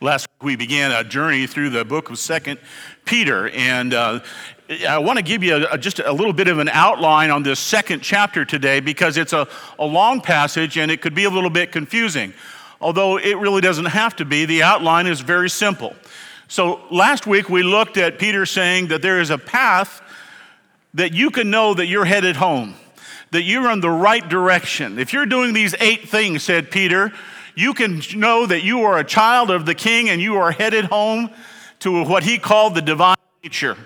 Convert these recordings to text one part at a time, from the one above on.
Last week we began a journey through the book of Second Peter, and uh, I want to give you a, a, just a little bit of an outline on this second chapter today because it's a, a long passage and it could be a little bit confusing. Although it really doesn't have to be, the outline is very simple. So last week we looked at Peter saying that there is a path that you can know that you're headed home, that you're in the right direction. If you're doing these eight things, said Peter, you can know that you are a child of the king and you are headed home to what he called the divine nature.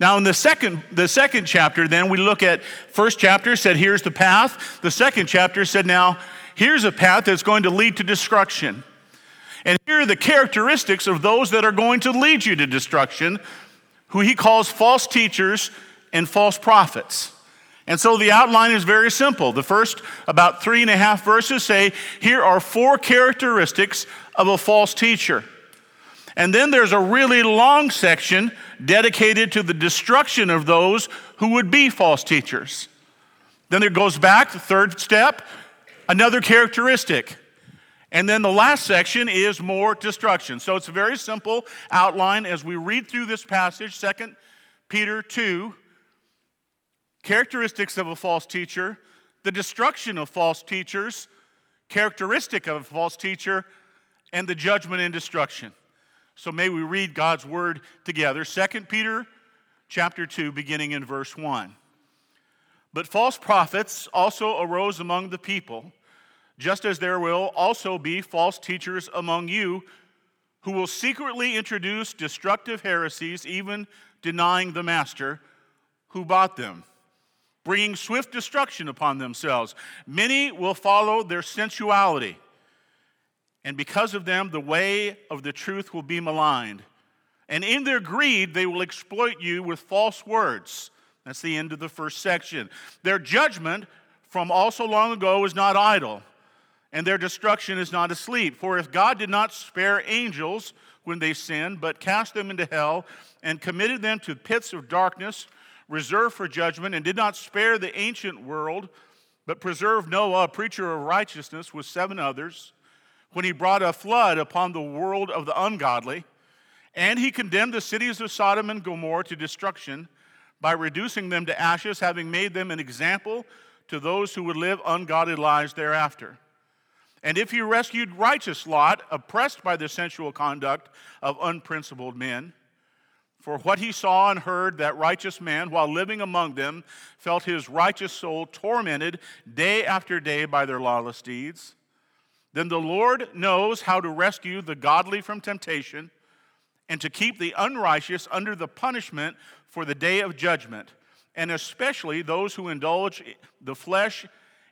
Now, in the second, the second chapter, then we look at first chapter said, here's the path. The second chapter said, now here's a path that's going to lead to destruction. And here are the characteristics of those that are going to lead you to destruction, who he calls false teachers and false prophets. And so the outline is very simple. The first about three and a half verses say, here are four characteristics of a false teacher. And then there's a really long section dedicated to the destruction of those who would be false teachers. Then it goes back, the third step, another characteristic. And then the last section is more destruction. So it's a very simple outline as we read through this passage, 2 Peter 2, characteristics of a false teacher, the destruction of false teachers, characteristic of a false teacher, and the judgment and destruction. So may we read God's word together. 2 Peter chapter 2 beginning in verse 1. But false prophets also arose among the people, just as there will also be false teachers among you who will secretly introduce destructive heresies even denying the master who bought them bringing swift destruction upon themselves. Many will follow their sensuality, and because of them, the way of the truth will be maligned. And in their greed, they will exploit you with false words. That's the end of the first section. Their judgment from also long ago is not idle, and their destruction is not asleep. For if God did not spare angels when they sinned, but cast them into hell and committed them to pits of darkness, reserved for judgment, and did not spare the ancient world, but preserved Noah, a preacher of righteousness, with seven others, when he brought a flood upon the world of the ungodly. And he condemned the cities of Sodom and Gomorrah to destruction by reducing them to ashes, having made them an example to those who would live ungodly lives thereafter. And if he rescued righteous Lot, oppressed by the sensual conduct of unprincipled men, for what he saw and heard, that righteous man, while living among them, felt his righteous soul tormented day after day by their lawless deeds. Then the Lord knows how to rescue the godly from temptation and to keep the unrighteous under the punishment for the day of judgment, and especially those who indulge the flesh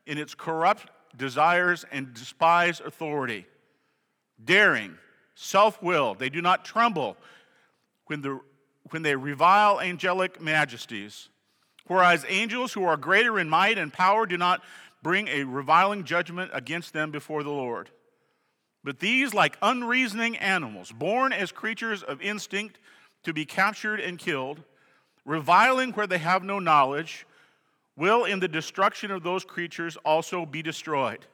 in its corrupt desires and despise authority. Daring, self willed, they do not tremble when the when they revile angelic majesties. Whereas angels who are greater in might and power do not bring a reviling judgment against them before the Lord. But these, like unreasoning animals, born as creatures of instinct to be captured and killed, reviling where they have no knowledge, will in the destruction of those creatures also be destroyed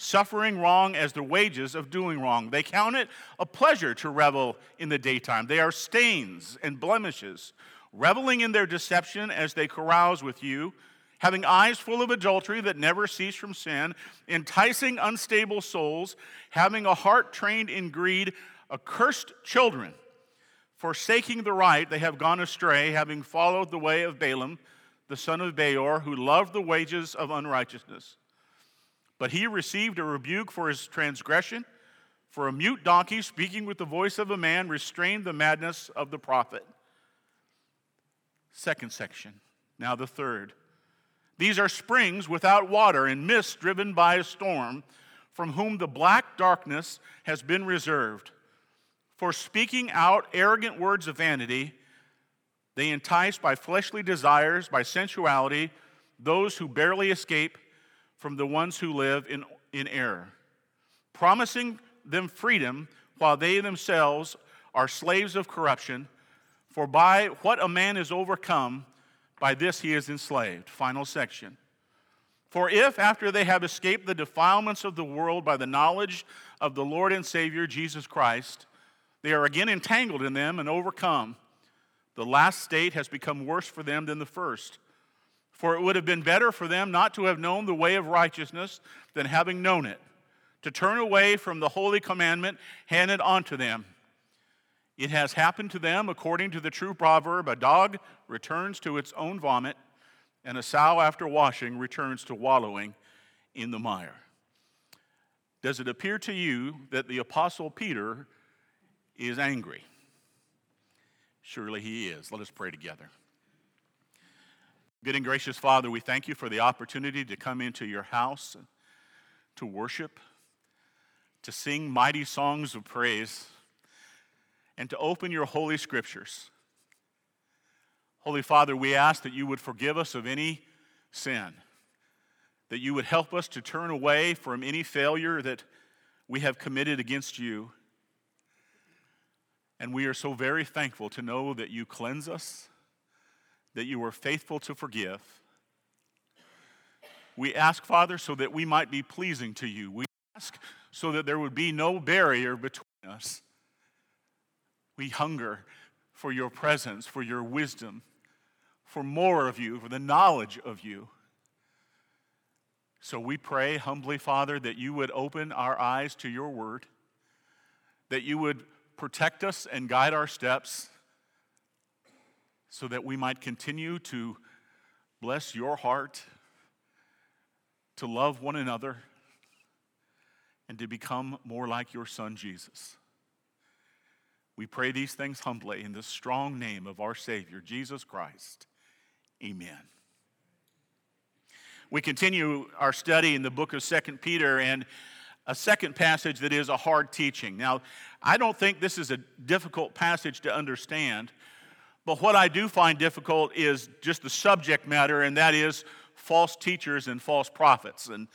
suffering wrong as the wages of doing wrong. They count it a pleasure to revel in the daytime. They are stains and blemishes, reveling in their deception as they carouse with you, having eyes full of adultery that never cease from sin, enticing unstable souls, having a heart trained in greed, accursed children. Forsaking the right, they have gone astray, having followed the way of Balaam, the son of Beor, who loved the wages of unrighteousness but he received a rebuke for his transgression. For a mute donkey speaking with the voice of a man restrained the madness of the prophet. Second section. Now the third. These are springs without water and mists driven by a storm, from whom the black darkness has been reserved. For speaking out arrogant words of vanity, they entice by fleshly desires, by sensuality, those who barely escape from the ones who live in, in error, promising them freedom while they themselves are slaves of corruption. For by what a man is overcome, by this he is enslaved. Final section. For if, after they have escaped the defilements of the world by the knowledge of the Lord and Savior Jesus Christ, they are again entangled in them and overcome, the last state has become worse for them than the first. For it would have been better for them not to have known the way of righteousness than having known it, to turn away from the holy commandment handed on to them. It has happened to them according to the true proverb a dog returns to its own vomit and a sow after washing returns to wallowing in the mire. Does it appear to you that the Apostle Peter is angry? Surely he is. Let us pray together. Good and gracious Father, we thank you for the opportunity to come into your house to worship, to sing mighty songs of praise, and to open your holy scriptures. Holy Father, we ask that you would forgive us of any sin, that you would help us to turn away from any failure that we have committed against you. And we are so very thankful to know that you cleanse us, that you are faithful to forgive. We ask, Father, so that we might be pleasing to you. We ask so that there would be no barrier between us. We hunger for your presence, for your wisdom, for more of you, for the knowledge of you. So we pray humbly, Father, that you would open our eyes to your word, that you would protect us and guide our steps, so that we might continue to bless your heart, to love one another, and to become more like your Son, Jesus. We pray these things humbly in the strong name of our Savior, Jesus Christ. Amen. We continue our study in the book of Second Peter and a second passage that is a hard teaching. Now, I don't think this is a difficult passage to understand, but what I do find difficult is just the subject matter, and that is false teachers and false prophets. And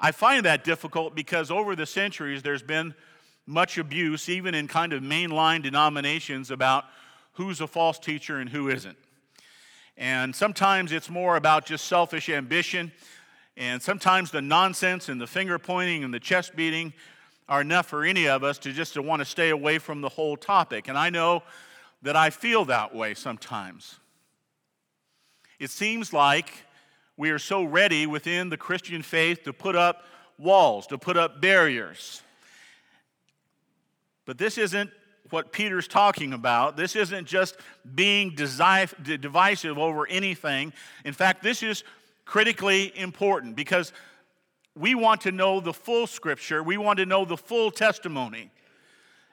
I find that difficult because over the centuries there's been much abuse, even in kind of mainline denominations, about who's a false teacher and who isn't. And sometimes it's more about just selfish ambition. And sometimes the nonsense and the finger pointing and the chest beating are enough for any of us to just to want to stay away from the whole topic. And I know that I feel that way sometimes. It seems like we are so ready within the Christian faith to put up walls, to put up barriers. But this isn't what Peter's talking about. This isn't just being divisive over anything. In fact, this is critically important because we want to know the full scripture, we want to know the full testimony.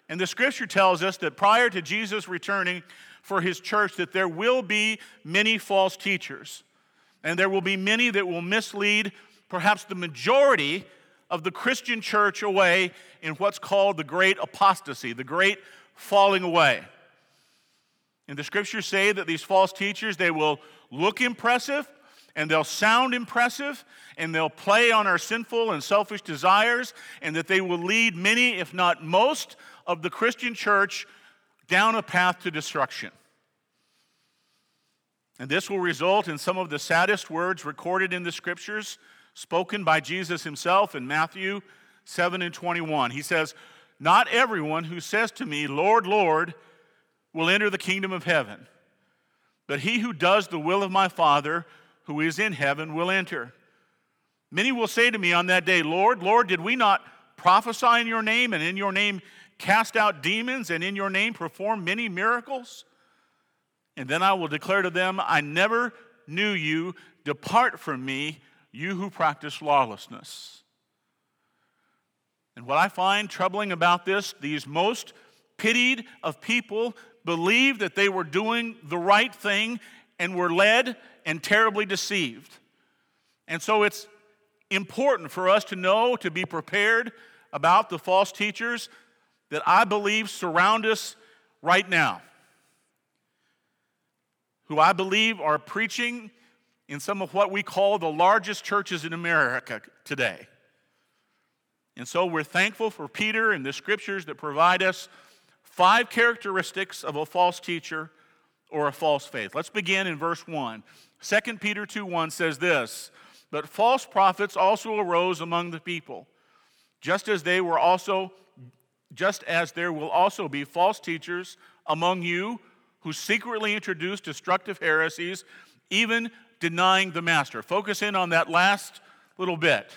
And the scripture tells us that prior to Jesus returning for his church that there will be many false teachers. And there will be many that will mislead perhaps the majority of the Christian church away in what's called the great apostasy, the great falling away. And the scriptures say that these false teachers, they will look impressive and they'll sound impressive and they'll play on our sinful and selfish desires and that they will lead many, if not most, of the Christian church down a path to destruction. And this will result in some of the saddest words recorded in the scriptures, spoken by Jesus himself in Matthew 7 and 21. He says, not everyone who says to me, Lord, Lord, will enter the kingdom of heaven, but he who does the will of my Father who is in heaven will enter. Many will say to me on that day, Lord, Lord, did we not prophesy in your name and in your name cast out demons and in your name perform many miracles? And then I will declare to them, I never knew you. Depart from me, you who practice lawlessness. And what I find troubling about this, these most pitied of people believed that they were doing the right thing and were led and terribly deceived. And so it's important for us to know, to be prepared about the false teachers that I believe surround us right now, who I believe are preaching in some of what we call the largest churches in America today. And so we're thankful for Peter and the scriptures that provide us five characteristics of a false teacher or a false faith. Let's begin in verse 1. 2 Peter 2 1 says this But false prophets also arose among the people, just as they were also just as there will also be false teachers among you who secretly introduce destructive heresies, even denying the master. Focus in on that last little bit.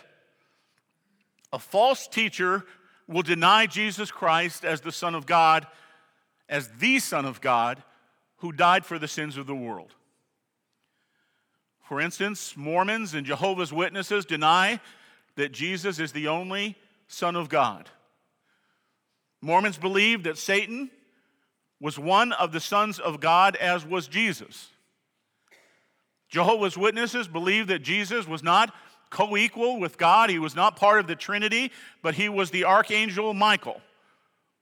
A false teacher will deny Jesus Christ as the Son of God, as the Son of God, who died for the sins of the world. For instance, Mormons and Jehovah's Witnesses deny that Jesus is the only Son of God. Mormons believe that Satan was one of the sons of God, as was Jesus. Jehovah's Witnesses believe that Jesus was not co equal with God, he was not part of the Trinity, but he was the archangel Michael,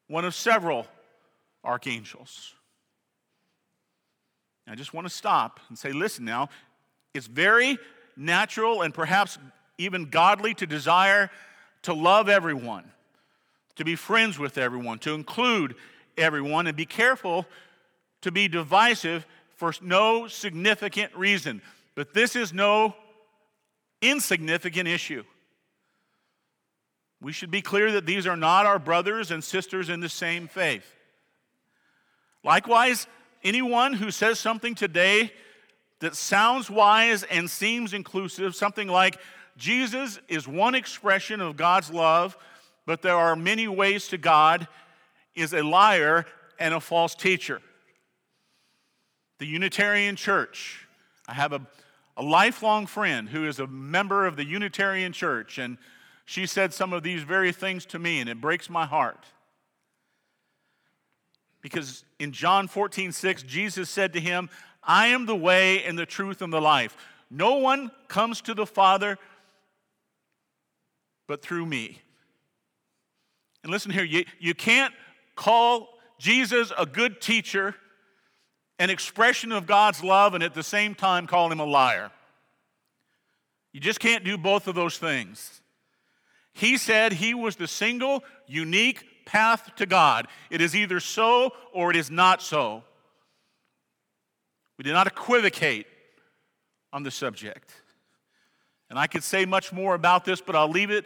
one of several archangels. I just want to stop and say, listen now, it's very natural and perhaps even godly to desire to love everyone, to be friends with everyone, to include everyone, and be careful to be divisive for no significant reason. But this is no insignificant issue. We should be clear that these are not our brothers and sisters in the same faith. Likewise, anyone who says something today that sounds wise and seems inclusive, something like Jesus is one expression of God's love, but there are many ways to God, is a liar and a false teacher. The Unitarian Church, I have a a lifelong friend who is a member of the Unitarian Church, and she said some of these very things to me, and it breaks my heart. Because in John 14, 6, Jesus said to him, I am the way and the truth and the life. No one comes to the Father but through me. And listen here, you, you can't call Jesus a good teacher an expression of God's love and at the same time call him a liar. You just can't do both of those things. He said he was the single, unique path to God. It is either so or it is not so. We did not equivocate on the subject. And I could say much more about this, but I'll leave it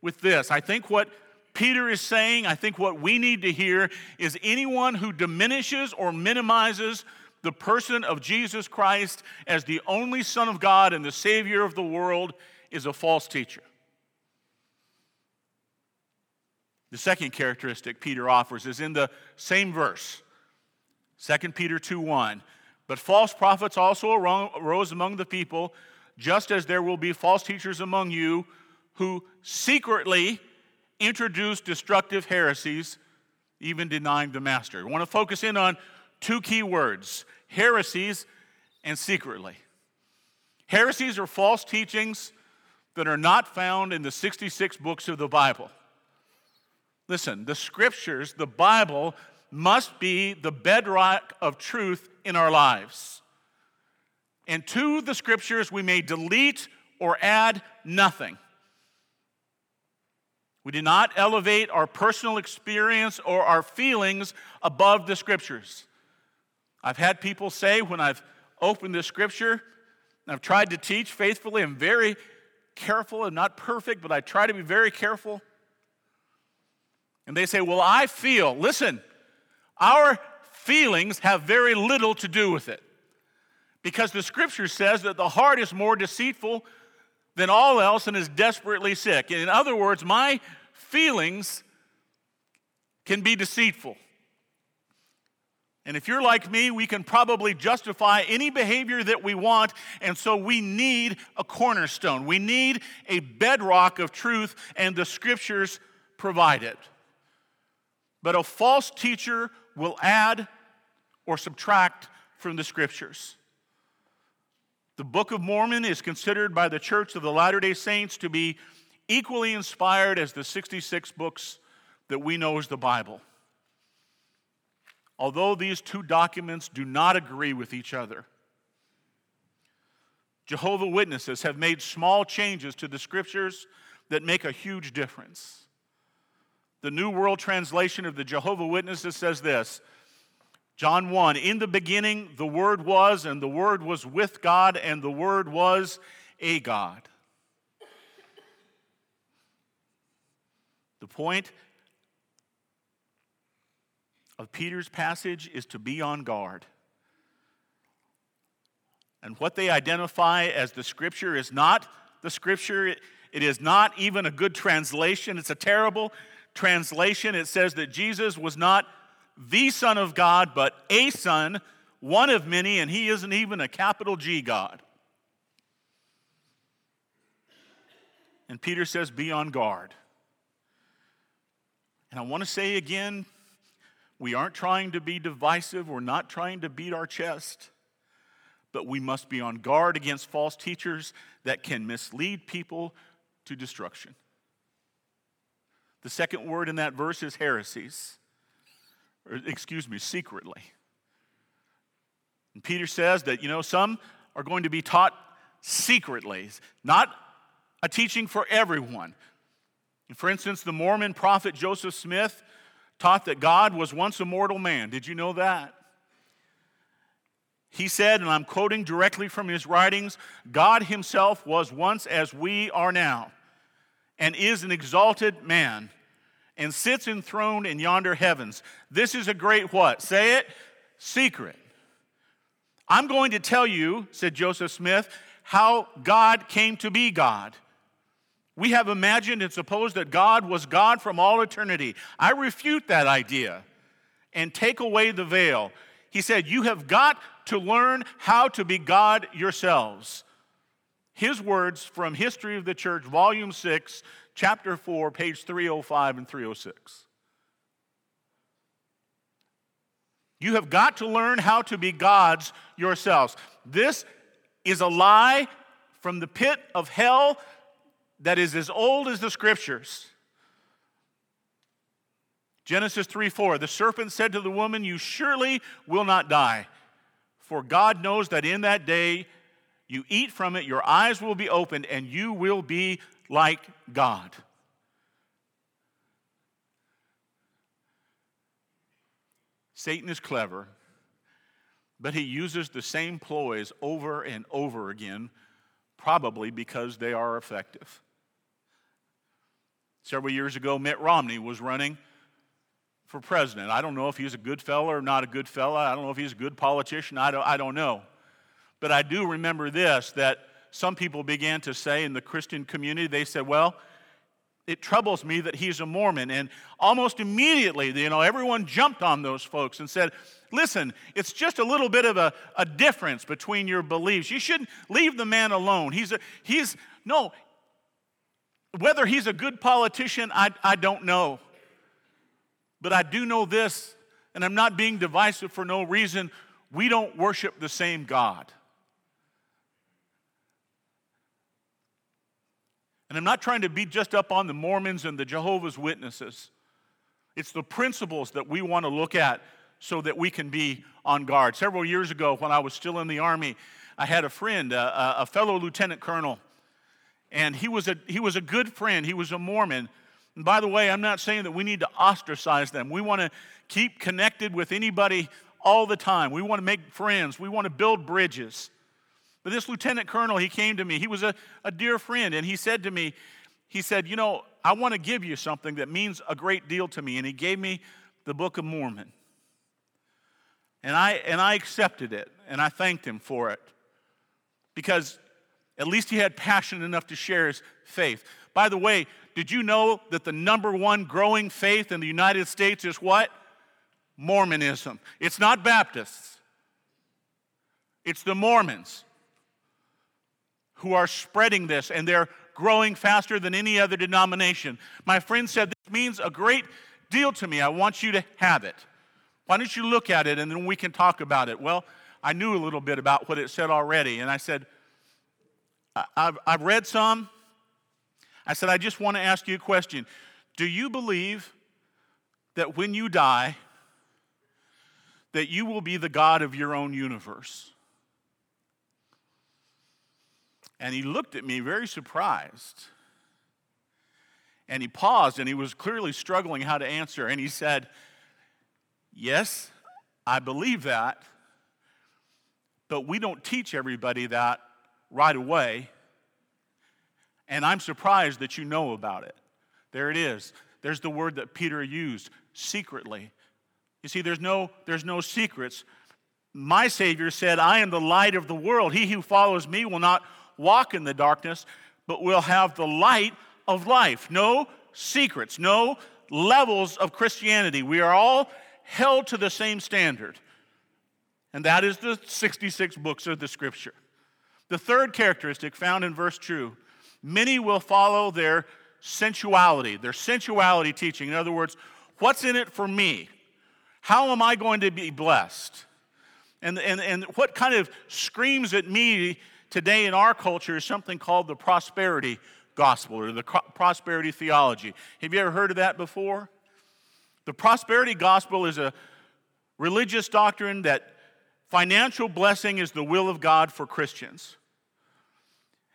with this. I think what Peter is saying, I think what we need to hear is anyone who diminishes or minimizes the person of Jesus Christ as the only Son of God and the Savior of the world is a false teacher. The second characteristic Peter offers is in the same verse, 2 Peter 2 1. But false prophets also arose among the people, just as there will be false teachers among you who secretly introduced destructive heresies, even denying the master. I want to focus in on two key words heresies and secretly. Heresies are false teachings that are not found in the 66 books of the Bible. Listen, the scriptures, the Bible, must be the bedrock of truth in our lives. And to the scriptures, we may delete or add nothing. We do not elevate our personal experience or our feelings above the scriptures. I've had people say when I've opened the scripture and I've tried to teach faithfully, I'm very careful and not perfect, but I try to be very careful. And they say, Well, I feel, listen, our feelings have very little to do with it. Because the scripture says that the heart is more deceitful than all else and is desperately sick. In other words, my feelings can be deceitful. And if you're like me, we can probably justify any behavior that we want, and so we need a cornerstone. We need a bedrock of truth, and the scriptures provide it. But a false teacher will add or subtract from the scriptures. The Book of Mormon is considered by the Church of the Latter day Saints to be equally inspired as the 66 books that we know as the Bible. Although these two documents do not agree with each other, Jehovah Witnesses have made small changes to the scriptures that make a huge difference. The New World Translation of the Jehovah Witnesses says this John 1 In the beginning, the Word was, and the Word was with God, and the Word was a God. The point of Peter's passage is to be on guard. And what they identify as the Scripture is not the Scripture, it is not even a good translation, it's a terrible translation. It says that Jesus was not the Son of God, but a Son, one of many, and he isn't even a capital G God. And Peter says, Be on guard. And I want to say again, we aren't trying to be divisive, we're not trying to beat our chest, but we must be on guard against false teachers that can mislead people to destruction. The second word in that verse is heresies, or excuse me, secretly. And Peter says that, you know, some are going to be taught secretly, not a teaching for everyone. For instance, the Mormon prophet Joseph Smith taught that God was once a mortal man. Did you know that? He said, and I'm quoting directly from his writings God himself was once as we are now, and is an exalted man, and sits enthroned in yonder heavens. This is a great what? Say it, secret. I'm going to tell you, said Joseph Smith, how God came to be God. We have imagined and supposed that God was God from all eternity. I refute that idea and take away the veil. He said, You have got to learn how to be God yourselves. His words from History of the Church, Volume 6, Chapter 4, page 305 and 306. You have got to learn how to be gods yourselves. This is a lie from the pit of hell that is as old as the scriptures. Genesis 3 4, the serpent said to the woman, You surely will not die, for God knows that in that day you eat from it, your eyes will be opened, and you will be like God. Satan is clever, but he uses the same ploys over and over again, probably because they are effective. Several years ago, Mitt Romney was running for president. I don't know if he's a good fella or not a good fella. I don't know if he's a good politician. I don't, I don't know. But I do remember this that some people began to say in the Christian community, they said, well, it troubles me that he's a Mormon. And almost immediately, you know, everyone jumped on those folks and said, listen, it's just a little bit of a, a difference between your beliefs. You shouldn't leave the man alone. He's, a, he's, no, whether he's a good politician, I, I don't know. But I do know this, and I'm not being divisive for no reason. We don't worship the same God. And I'm not trying to beat just up on the Mormons and the Jehovah's Witnesses. It's the principles that we want to look at so that we can be on guard. Several years ago, when I was still in the Army, I had a friend, a, a fellow lieutenant colonel, and he was, a, he was a good friend. He was a Mormon. And by the way, I'm not saying that we need to ostracize them. We want to keep connected with anybody all the time. We want to make friends. We want to build bridges. But this lieutenant colonel, he came to me. He was a, a dear friend, and he said to me, he said, You know, I want to give you something that means a great deal to me. And he gave me the Book of Mormon. And I, and I accepted it, and I thanked him for it. Because at least he had passion enough to share his faith. By the way, did you know that the number one growing faith in the United States is what? Mormonism. It's not Baptists, it's the Mormons who are spreading this, and they're growing faster than any other denomination. My friend said, This means a great deal to me. I want you to have it. Why don't you look at it and then we can talk about it? Well, I knew a little bit about what it said already, and I said, I've, I've read some. I said, I just want to ask you a question. Do you believe that when you die, that you will be the God of your own universe? And he looked at me very surprised. And he paused and he was clearly struggling how to answer. And he said, Yes, I believe that, but we don't teach everybody that right away. And I'm surprised that you know about it. There it is. there's the word that Peter used secretly. You see, there's no, there's no secrets. My Savior said, I am the light of the world. He who follows me will not walk in the darkness, but we'll have the light of life. No secrets, no levels of Christianity. We are all held to the same standard, and that is the 66 books of the Scripture. The third characteristic found in verse 2 many will follow their sensuality, their sensuality teaching. In other words, what's in it for me? How am I going to be blessed? And, and, and what kind of screams at me today in our culture is something called the prosperity gospel or the prosperity theology. Have you ever heard of that before? The prosperity gospel is a religious doctrine that financial blessing is the will of God for Christians.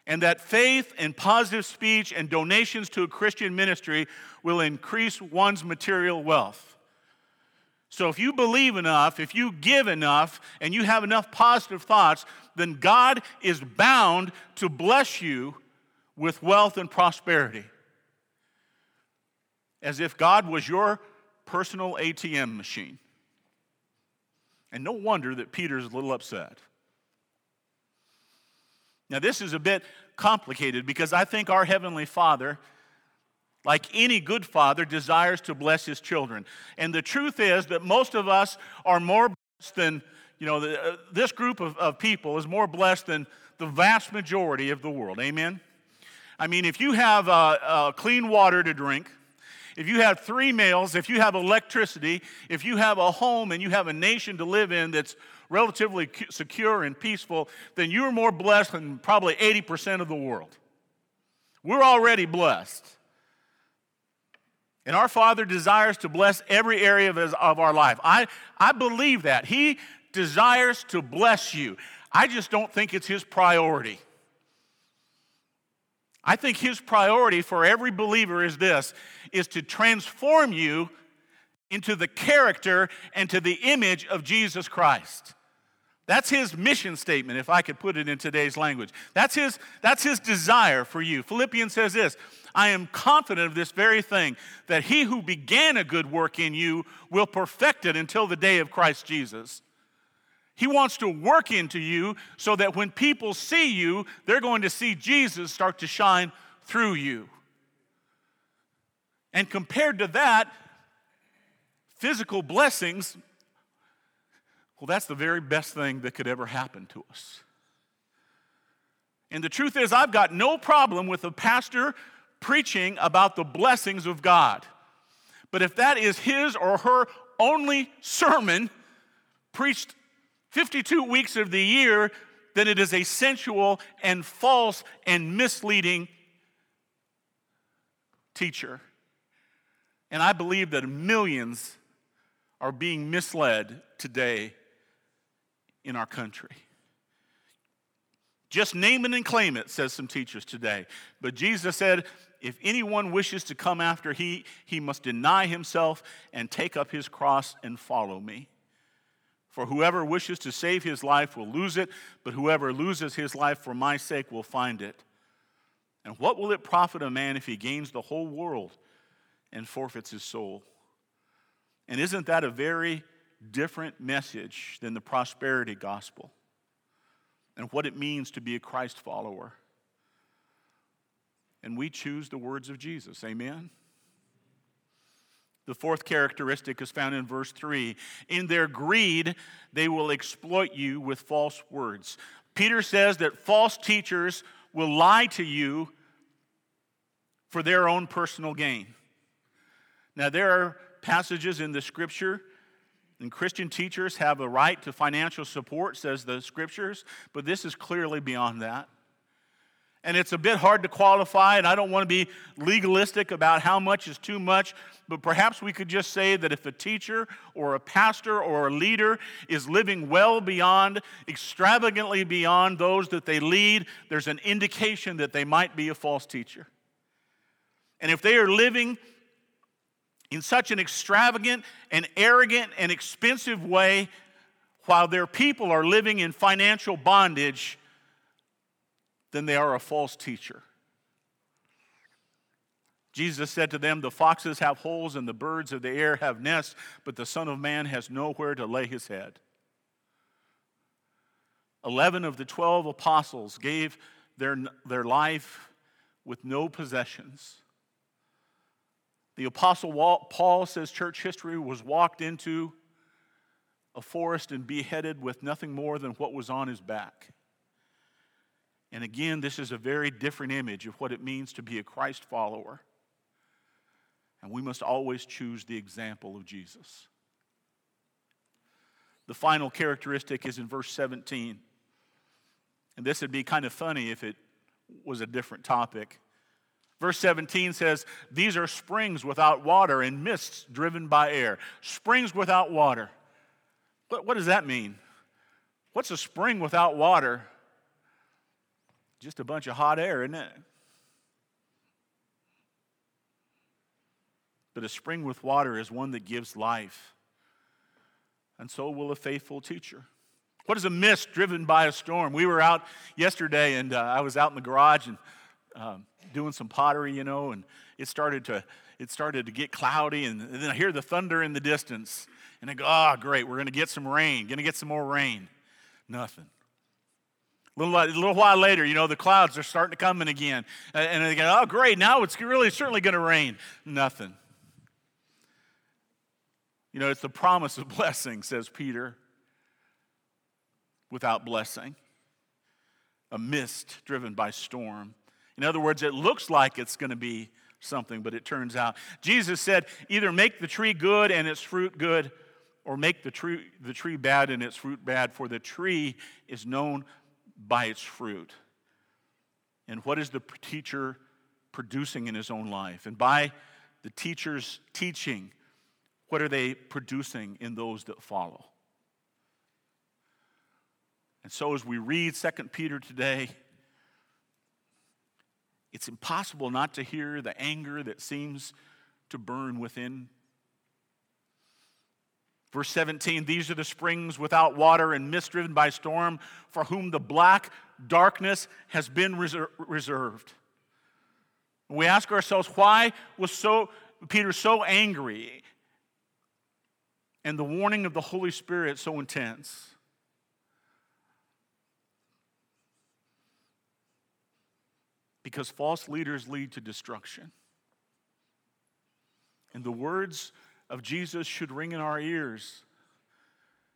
And that faith and positive speech and donations to a Christian ministry will increase one's material wealth. So, if you believe enough, if you give enough, and you have enough positive thoughts, then God is bound to bless you with wealth and prosperity. As if God was your personal ATM machine. And no wonder that Peter's a little upset. Now, this is a bit complicated because I think our Heavenly Father, like any good father, desires to bless his children. And the truth is that most of us are more blessed than, you know, the, uh, this group of, of people is more blessed than the vast majority of the world. Amen? I mean, if you have uh, uh, clean water to drink, if you have three meals, if you have electricity, if you have a home and you have a nation to live in that's relatively secure and peaceful, then you're more blessed than probably 80% of the world. We're already blessed. And our Father desires to bless every area of, his, of our life. I, I believe that. He desires to bless you. I just don't think it's His priority. I think his priority for every believer is this is to transform you into the character and to the image of Jesus Christ. That's his mission statement, if I could put it in today's language. That's his, that's his desire for you. Philippians says this I am confident of this very thing, that he who began a good work in you will perfect it until the day of Christ Jesus. He wants to work into you so that when people see you, they're going to see Jesus start to shine through you. And compared to that, physical blessings, well, that's the very best thing that could ever happen to us. And the truth is, I've got no problem with a pastor preaching about the blessings of God. But if that is his or her only sermon preached 52 weeks of the year, then it is a sensual and false and misleading teacher. And I believe that millions are being misled today in our country. Just name it and claim it, says some teachers today. But Jesus said, if anyone wishes to come after he, he must deny himself and take up his cross and follow me. For whoever wishes to save his life will lose it, but whoever loses his life for my sake will find it. And what will it profit a man if he gains the whole world and forfeits his soul? And isn't that a very different message than the prosperity gospel and what it means to be a Christ follower? And we choose the words of Jesus. Amen. The fourth characteristic is found in verse 3. In their greed, they will exploit you with false words. Peter says that false teachers will lie to you for their own personal gain. Now, there are passages in the scripture, and Christian teachers have a right to financial support, says the scriptures, but this is clearly beyond that and it's a bit hard to qualify, and I don't want to be legalistic about how much is too much, but perhaps we could just say that if a teacher or a pastor or a leader is living well beyond, extravagantly beyond those that they lead, there's an indication that they might be a false teacher. And if they are living in such an extravagant and arrogant and expensive way, while their people are living in financial bondage, then they are a false teacher. Jesus said to them, The foxes have holes and the birds of the air have nests, but the Son of Man has nowhere to lay his head. Eleven of the twelve apostles gave their, their life with no possessions. The apostle Paul says church history was walked into a forest and beheaded with nothing more than what was on his back. And again, this is a very different image of what it means to be a Christ follower. And we must always choose the example of Jesus. The final characteristic is in verse 17. And this would be kind of funny if it was a different topic. Verse 17 says, These are springs without water and mists driven by air. Springs without water. What, what does that mean? What's a spring without water? Just a bunch of hot air, isn't it? But a spring with water is one that gives life. And so will a faithful teacher. What is a mist driven by a storm? We were out yesterday, and uh, I was out in the garage and um, doing some pottery, you know, and it started to it started to get cloudy, and, then I hear the thunder in the distance, and I go, "Oh, great, we're going to get some rain. Going to get some more rain." Nothing. A little, a little while later, you know, the clouds are starting to come in again, and they go, "Oh, great, now it's really certainly going to rain." Nothing. You know, it's the promise of blessing, says Peter, without blessing. A mist driven by storm. In other words, it looks like it's going to be something, but it turns out. Jesus said, either make the tree good and its fruit good, or make the tree, the tree bad and its fruit bad, for the tree is known by its fruit. And what is the teacher producing in his own life? And by the teacher's teaching, what are they producing in those that follow? And so as we read 2 Peter today, it's impossible not to hear the anger that seems to burn within. Verse 17, these are the springs without water and mist driven by storm, for whom the black darkness has been reser- reserved. We ask ourselves, why was so Peter so angry? And the warning of the Holy Spirit so intense. because false leaders lead to destruction. And the words of Jesus should ring in our ears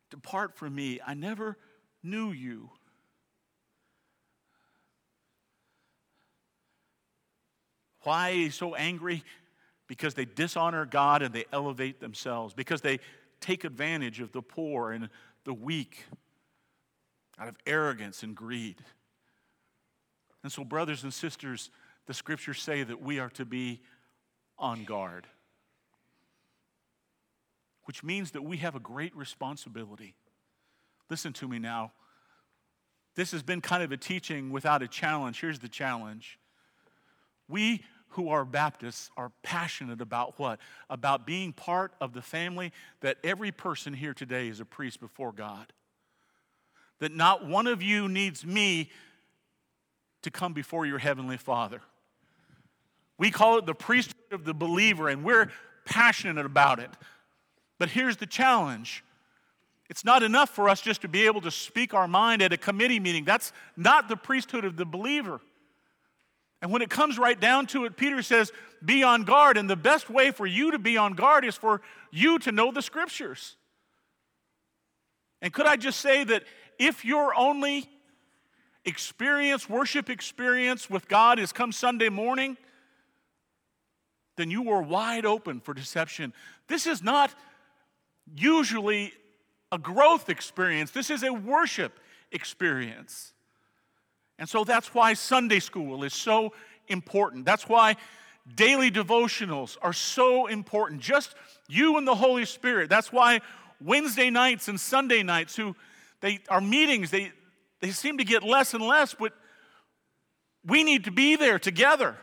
Depart from me, I never knew you. Why is so angry? Because they dishonor God and they elevate themselves, because they take advantage of the poor and the weak out of arrogance and greed. And so, brothers and sisters, the scriptures say that we are to be on guard, which means that we have a great responsibility. Listen to me now. This has been kind of a teaching without a challenge. Here's the challenge. We who are Baptists are passionate about what? About being part of the family that every person here today is a priest before God. That not one of you needs me to come before your heavenly Father. We call it the priesthood of the believer, and we're passionate about it. But here's the challenge it's not enough for us just to be able to speak our mind at a committee meeting. That's not the priesthood of the believer. And when it comes right down to it, Peter says, be on guard. And the best way for you to be on guard is for you to know the scriptures. And could I just say that if you're only experience, worship experience with God is come Sunday morning, then you were wide open for deception. This is not usually a growth experience, this is a worship experience. And so that's why Sunday school is so important. That's why daily devotionals are so important. Just you and the Holy Spirit. That's why Wednesday nights and Sunday nights, who they are meetings, they, they seem to get less and less, but we need to be there together.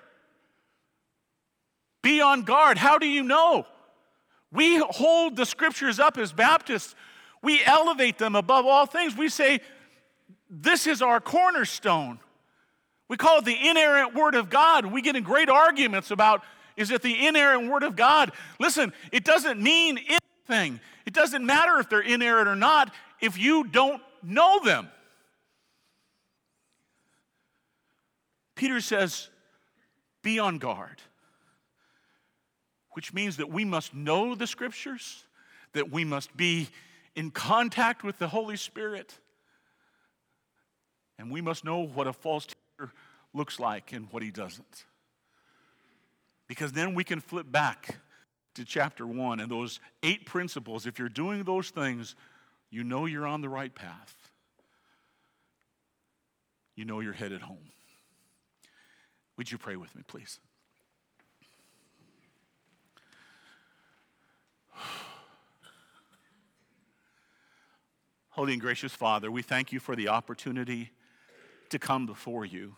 Be on guard. How do you know? We hold the scriptures up as Baptists. We elevate them above all things. We say, This is our cornerstone. We call it the inerrant word of God. We get in great arguments about is it the inerrant Word of God, listen, it doesn't mean anything. It doesn't matter if they're inerrant or not if you don't know them. Peter says, be on guard, which means that we must know the scriptures, that we must be in contact with the Holy Spirit, and we must know what a false teacher looks like and what he doesn't. Because then we can flip back to chapter one and those eight principles. If you're doing those things, you know you're on the right path. You know you're headed home. Would you pray with me, please? Holy and gracious Father, we thank you for the opportunity to come before you.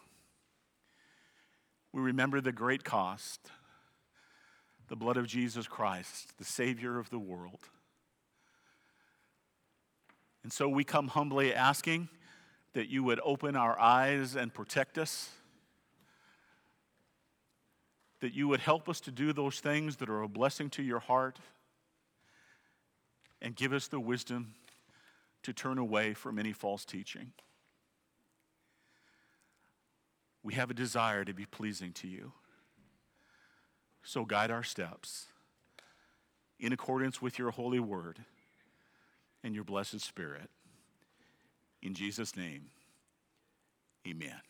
We remember the great cost, the blood of Jesus Christ, the Savior of the world. And so we come humbly asking that you would open our eyes and protect us, that you would help us to do those things that are a blessing to your heart, and give us the wisdom to turn away from any false teaching. We have a desire to be pleasing to you. So guide our steps in accordance with your holy word and your blessed spirit. In Jesus' name, amen.